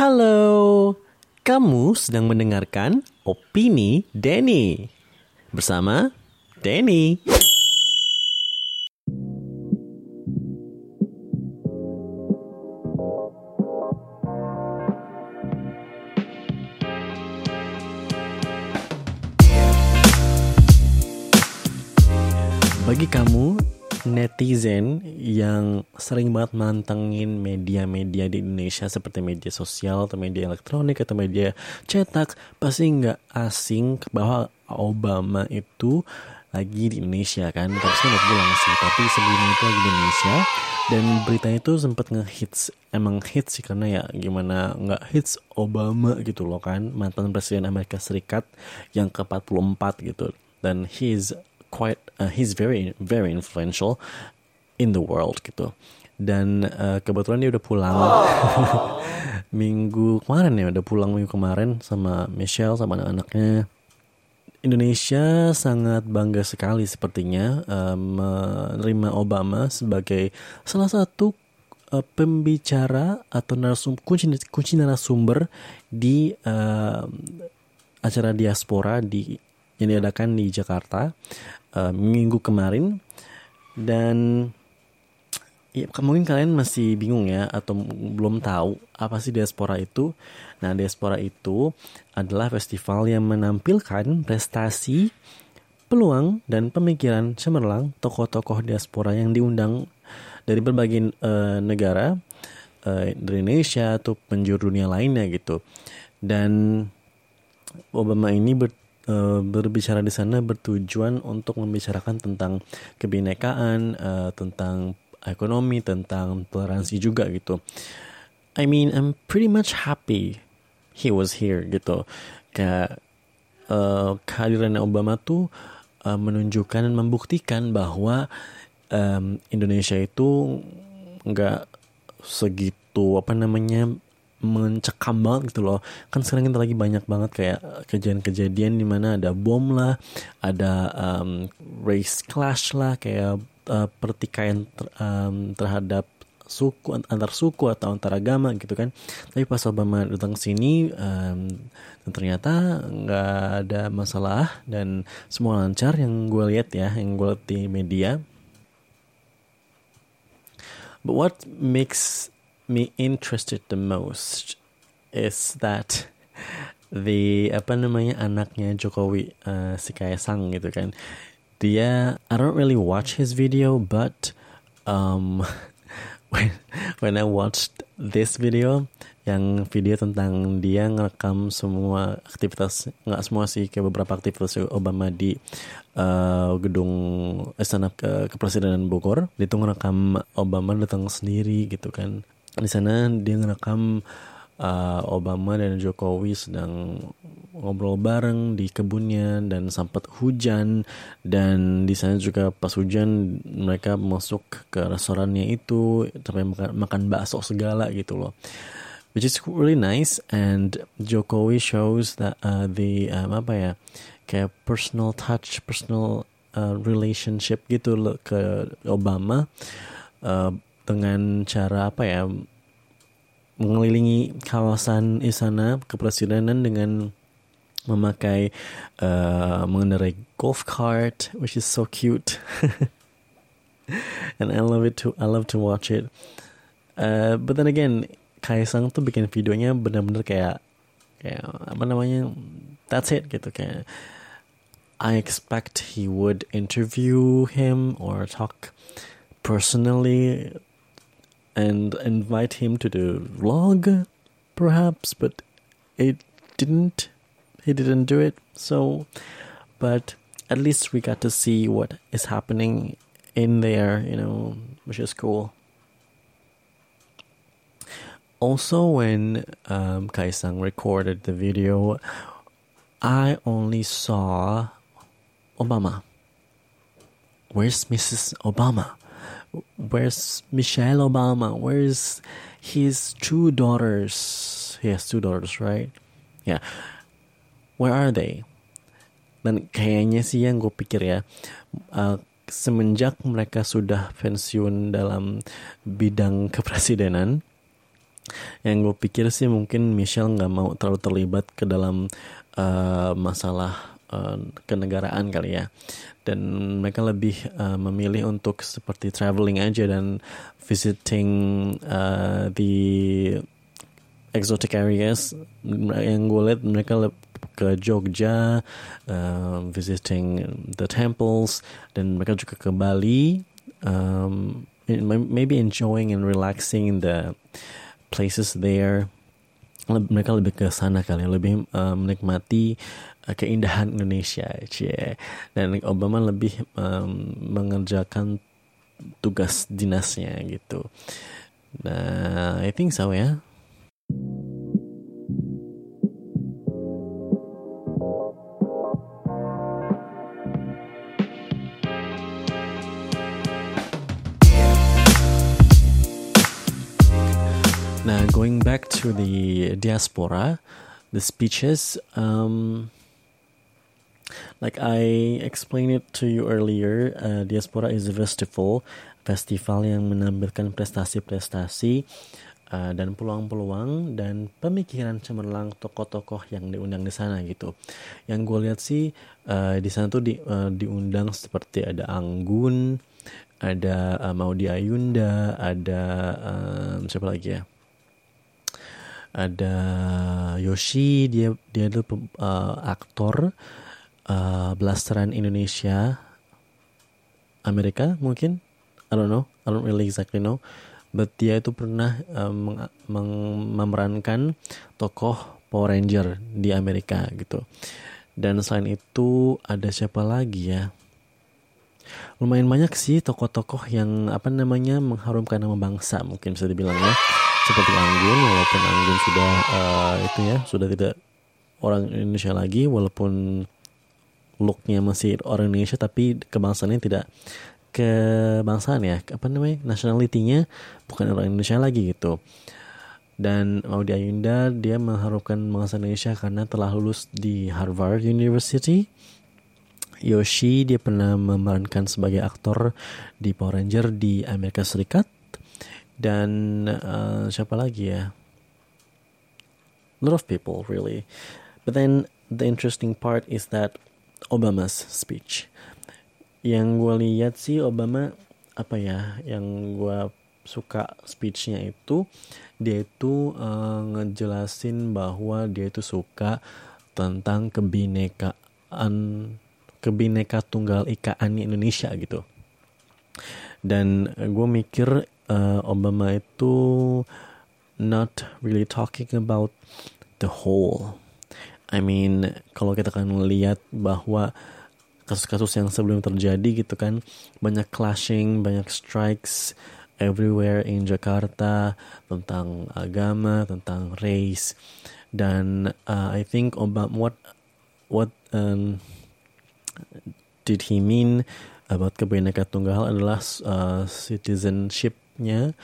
Halo, kamu sedang mendengarkan Opini Denny bersama Denny. Bagi kamu netizen yang sering banget mantengin media-media di Indonesia seperti media sosial atau media elektronik atau media cetak pasti nggak asing bahwa Obama itu lagi di Indonesia kan. Tapi udah pulang sih tapi sebelumnya itu lagi di Indonesia. Dan beritanya itu sempat ngehits emang hits sih karena ya gimana nggak hits Obama gitu loh kan mantan presiden Amerika Serikat yang ke 44 gitu. Dan he's quite uh, he's very very influential in the world gitu. Dan uh, kebetulan dia udah pulang. Minggu kemarin ya udah pulang minggu kemarin sama Michelle sama anak-anaknya. Indonesia sangat bangga sekali sepertinya uh, menerima Obama sebagai salah satu uh, pembicara atau narasum kunci kunci narasumber di uh, acara diaspora di yang diadakan di Jakarta uh, minggu kemarin dan ya mungkin kalian masih bingung ya atau belum tahu apa sih diaspora itu. Nah, diaspora itu adalah festival yang menampilkan prestasi, peluang dan pemikiran cemerlang tokoh-tokoh diaspora yang diundang dari berbagai uh, negara uh, dari Indonesia atau penjuru dunia lainnya gitu. Dan Obama ini ber, uh, berbicara di sana bertujuan untuk membicarakan tentang kebinekaan, uh, tentang ekonomi, tentang toleransi juga gitu. I mean, I'm pretty much happy he was here gitu. Kayak uh, kehadiran Obama tuh uh, menunjukkan dan membuktikan bahwa um, Indonesia itu nggak segitu apa namanya mencekam banget gitu loh. Kan sekarang kita lagi banyak banget kayak kejadian-kejadian di mana ada bom lah ada um, race clash lah kayak uh, pertikaian ter, um, terhadap suku antar suku atau antar agama gitu kan. Tapi pas Obama datang sini um, ternyata nggak ada masalah dan semua lancar yang gue lihat ya yang gue lihat di media. But what makes me interested the most is that the apa namanya anaknya Jokowi uh, si Kaisang gitu kan. Dia I don't really watch his video but um when when I watched this video yang video tentang dia ngerekam semua aktivitas nggak semua sih kayak beberapa aktivitas Obama di uh, gedung istana ke kepresidenan Bogor dia tuh ngerekam Obama datang sendiri gitu kan di sana dia ngerekam uh, Obama dan Jokowi sedang ngobrol bareng di kebunnya dan sempat hujan. Dan di sana juga pas hujan mereka masuk ke restorannya itu sampai makan, makan bakso segala gitu loh. Which is really nice. And Jokowi shows that uh, the um, apa ya kayak personal touch personal uh, relationship gitu loh ke Obama. Uh, dengan cara apa ya mengelilingi kawasan istana kepresidenan dengan memakai uh, mengendarai golf cart which is so cute. And I love it to I love to watch it. Uh, but then again Kaisang tuh bikin videonya benar-benar kayak kayak apa namanya that's it gitu kayak I expect he would interview him or talk personally and invite him to the vlog, perhaps, but it didn't. He didn't do it. So, but at least we got to see what is happening in there, you know, which is cool. Also, when um, Kaisang recorded the video, I only saw Obama. Where's Mrs. Obama? Where's Michelle Obama? Where's his two daughters? He has two daughters, right? Yeah. Where are they? Dan kayaknya sih yang gue pikir ya, uh, semenjak mereka sudah pensiun dalam bidang kepresidenan, yang gue pikir sih mungkin Michelle nggak mau terlalu terlibat ke dalam uh, masalah uh, kenegaraan kali ya. Dan mereka lebih uh, memilih untuk seperti traveling aja dan visiting uh, the exotic areas. Yang gue lihat mereka ke Jogja uh, visiting the temples dan mereka juga ke Bali um, maybe enjoying and relaxing in the places there. Mereka lebih ke sana kali ya, lebih uh, menikmati keindahan Indonesia cie. Dan Obama lebih um, mengerjakan tugas dinasnya gitu. Nah I think so ya. Now, going back to the diaspora, the speeches, um, like I explained it to you earlier, uh, diaspora is a festival, festival yang menampilkan prestasi-prestasi uh, dan peluang-peluang dan pemikiran cemerlang tokoh-tokoh yang diundang di sana gitu. Yang gue lihat sih uh, di sana tuh di, uh, diundang seperti ada Anggun, ada uh, Maudi Ayunda, ada um, siapa lagi ya? ada Yoshi dia dia itu uh, aktor uh, blasteran Indonesia Amerika mungkin? I don't know. I don't really exactly know. But dia itu pernah uh, memerankan tokoh Power Ranger di Amerika gitu. Dan selain itu ada siapa lagi ya? Lumayan banyak sih tokoh-tokoh yang apa namanya mengharumkan nama bangsa mungkin bisa dibilangnya seperti Anggun walaupun Anggun sudah uh, itu ya sudah tidak orang Indonesia lagi walaupun looknya masih orang Indonesia tapi kebangsaannya tidak kebangsaan ya apa namanya nationality-nya bukan orang Indonesia lagi gitu. Dan Maudi Ayunda dia mengharapkan bangsa Indonesia karena telah lulus di Harvard University. Yoshi dia pernah memerankan sebagai aktor di Power Ranger di Amerika Serikat. Dan uh, siapa lagi ya? A lot of people really. But then the interesting part is that Obama's speech yang gue lihat sih Obama apa ya yang gue suka speechnya itu dia itu uh, ngejelasin bahwa dia itu suka tentang kebinekaan kebineka tunggal ikaan Indonesia gitu dan gue mikir uh, Obama itu not really talking about the whole. I mean, kalau kita kan lihat bahwa kasus-kasus yang sebelum terjadi gitu kan banyak clashing, banyak strikes everywhere in Jakarta tentang agama, tentang race. Dan uh, I think Obama what what um, did he mean about kebinekaan tunggal adalah uh, citizenship nya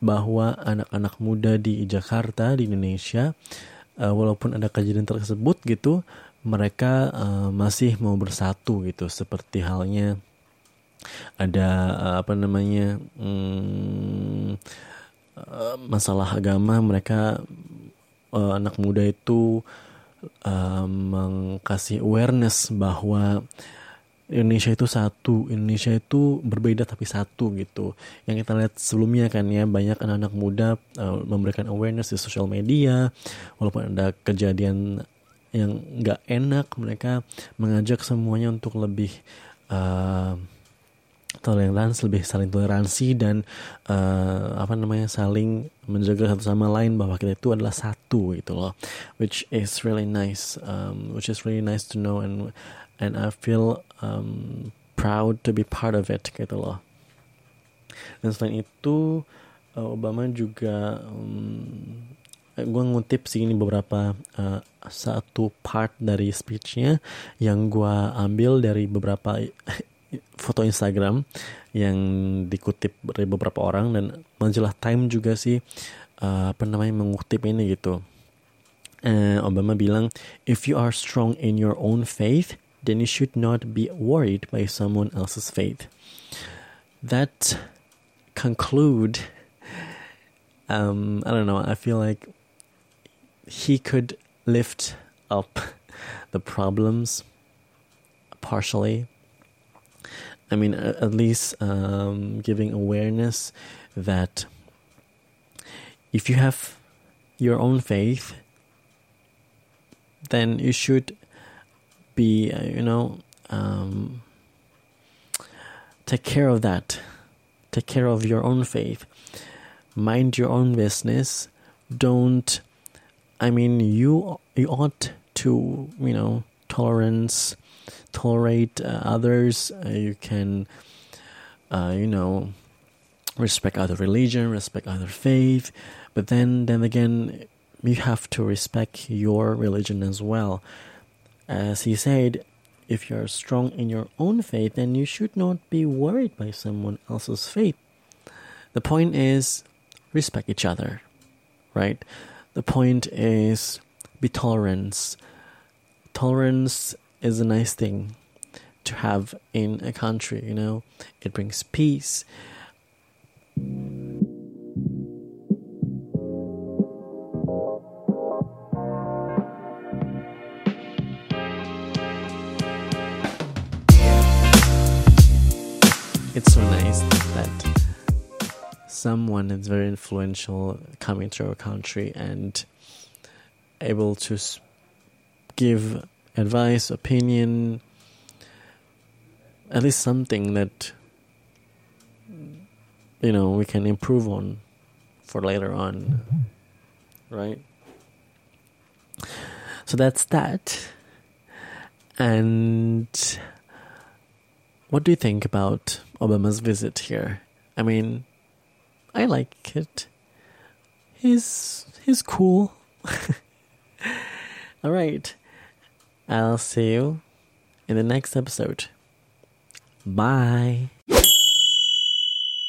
bahwa anak-anak muda di Jakarta di Indonesia uh, walaupun ada kejadian tersebut gitu mereka uh, masih mau bersatu gitu. Seperti halnya ada uh, apa namanya uh, masalah agama. Mereka uh, anak muda itu uh, mengkasih awareness bahwa Indonesia itu satu, Indonesia itu berbeda tapi satu gitu. Yang kita lihat sebelumnya kan ya banyak anak-anak muda uh, memberikan awareness di sosial media, walaupun ada kejadian yang nggak enak, mereka mengajak semuanya untuk lebih uh, toleransi, lebih saling toleransi dan uh, apa namanya saling menjaga satu sama lain bahwa kita itu adalah satu gitu loh, which is really nice, um, which is really nice to know and and I feel um, proud to be part of it gitu loh. Dan selain itu uh, Obama juga um, gue ngutip sih ini beberapa uh, satu part dari speechnya yang gue ambil dari beberapa foto Instagram yang dikutip dari beberapa orang dan majalah Time juga sih uh, apa namanya mengutip ini gitu. Uh, Obama bilang, if you are strong in your own faith, then you should not be worried by someone else's faith. That conclude um, I don't know. I feel like he could lift up the problems partially. I mean, at least um, giving awareness that if you have your own faith, then you should be, uh, you know, um, take care of that. Take care of your own faith. Mind your own business. Don't. I mean, you you ought to, you know, tolerance, tolerate uh, others. Uh, you can, uh, you know, respect other religion, respect other faith. But then, then again, you have to respect your religion as well. As he said, if you're strong in your own faith, then you should not be worried by someone else's faith. The point is respect each other, right? The point is be tolerant. Tolerance is a nice thing to have in a country, you know. It brings peace. It's so nice that someone that's very influential coming to our country and able to give advice, opinion, at least something that you know we can improve on for later on, right? So that's that. And what do you think about Obama's visit here? I mean, I like it. He's he's cool. All right. I'll see you in the next episode. Bye.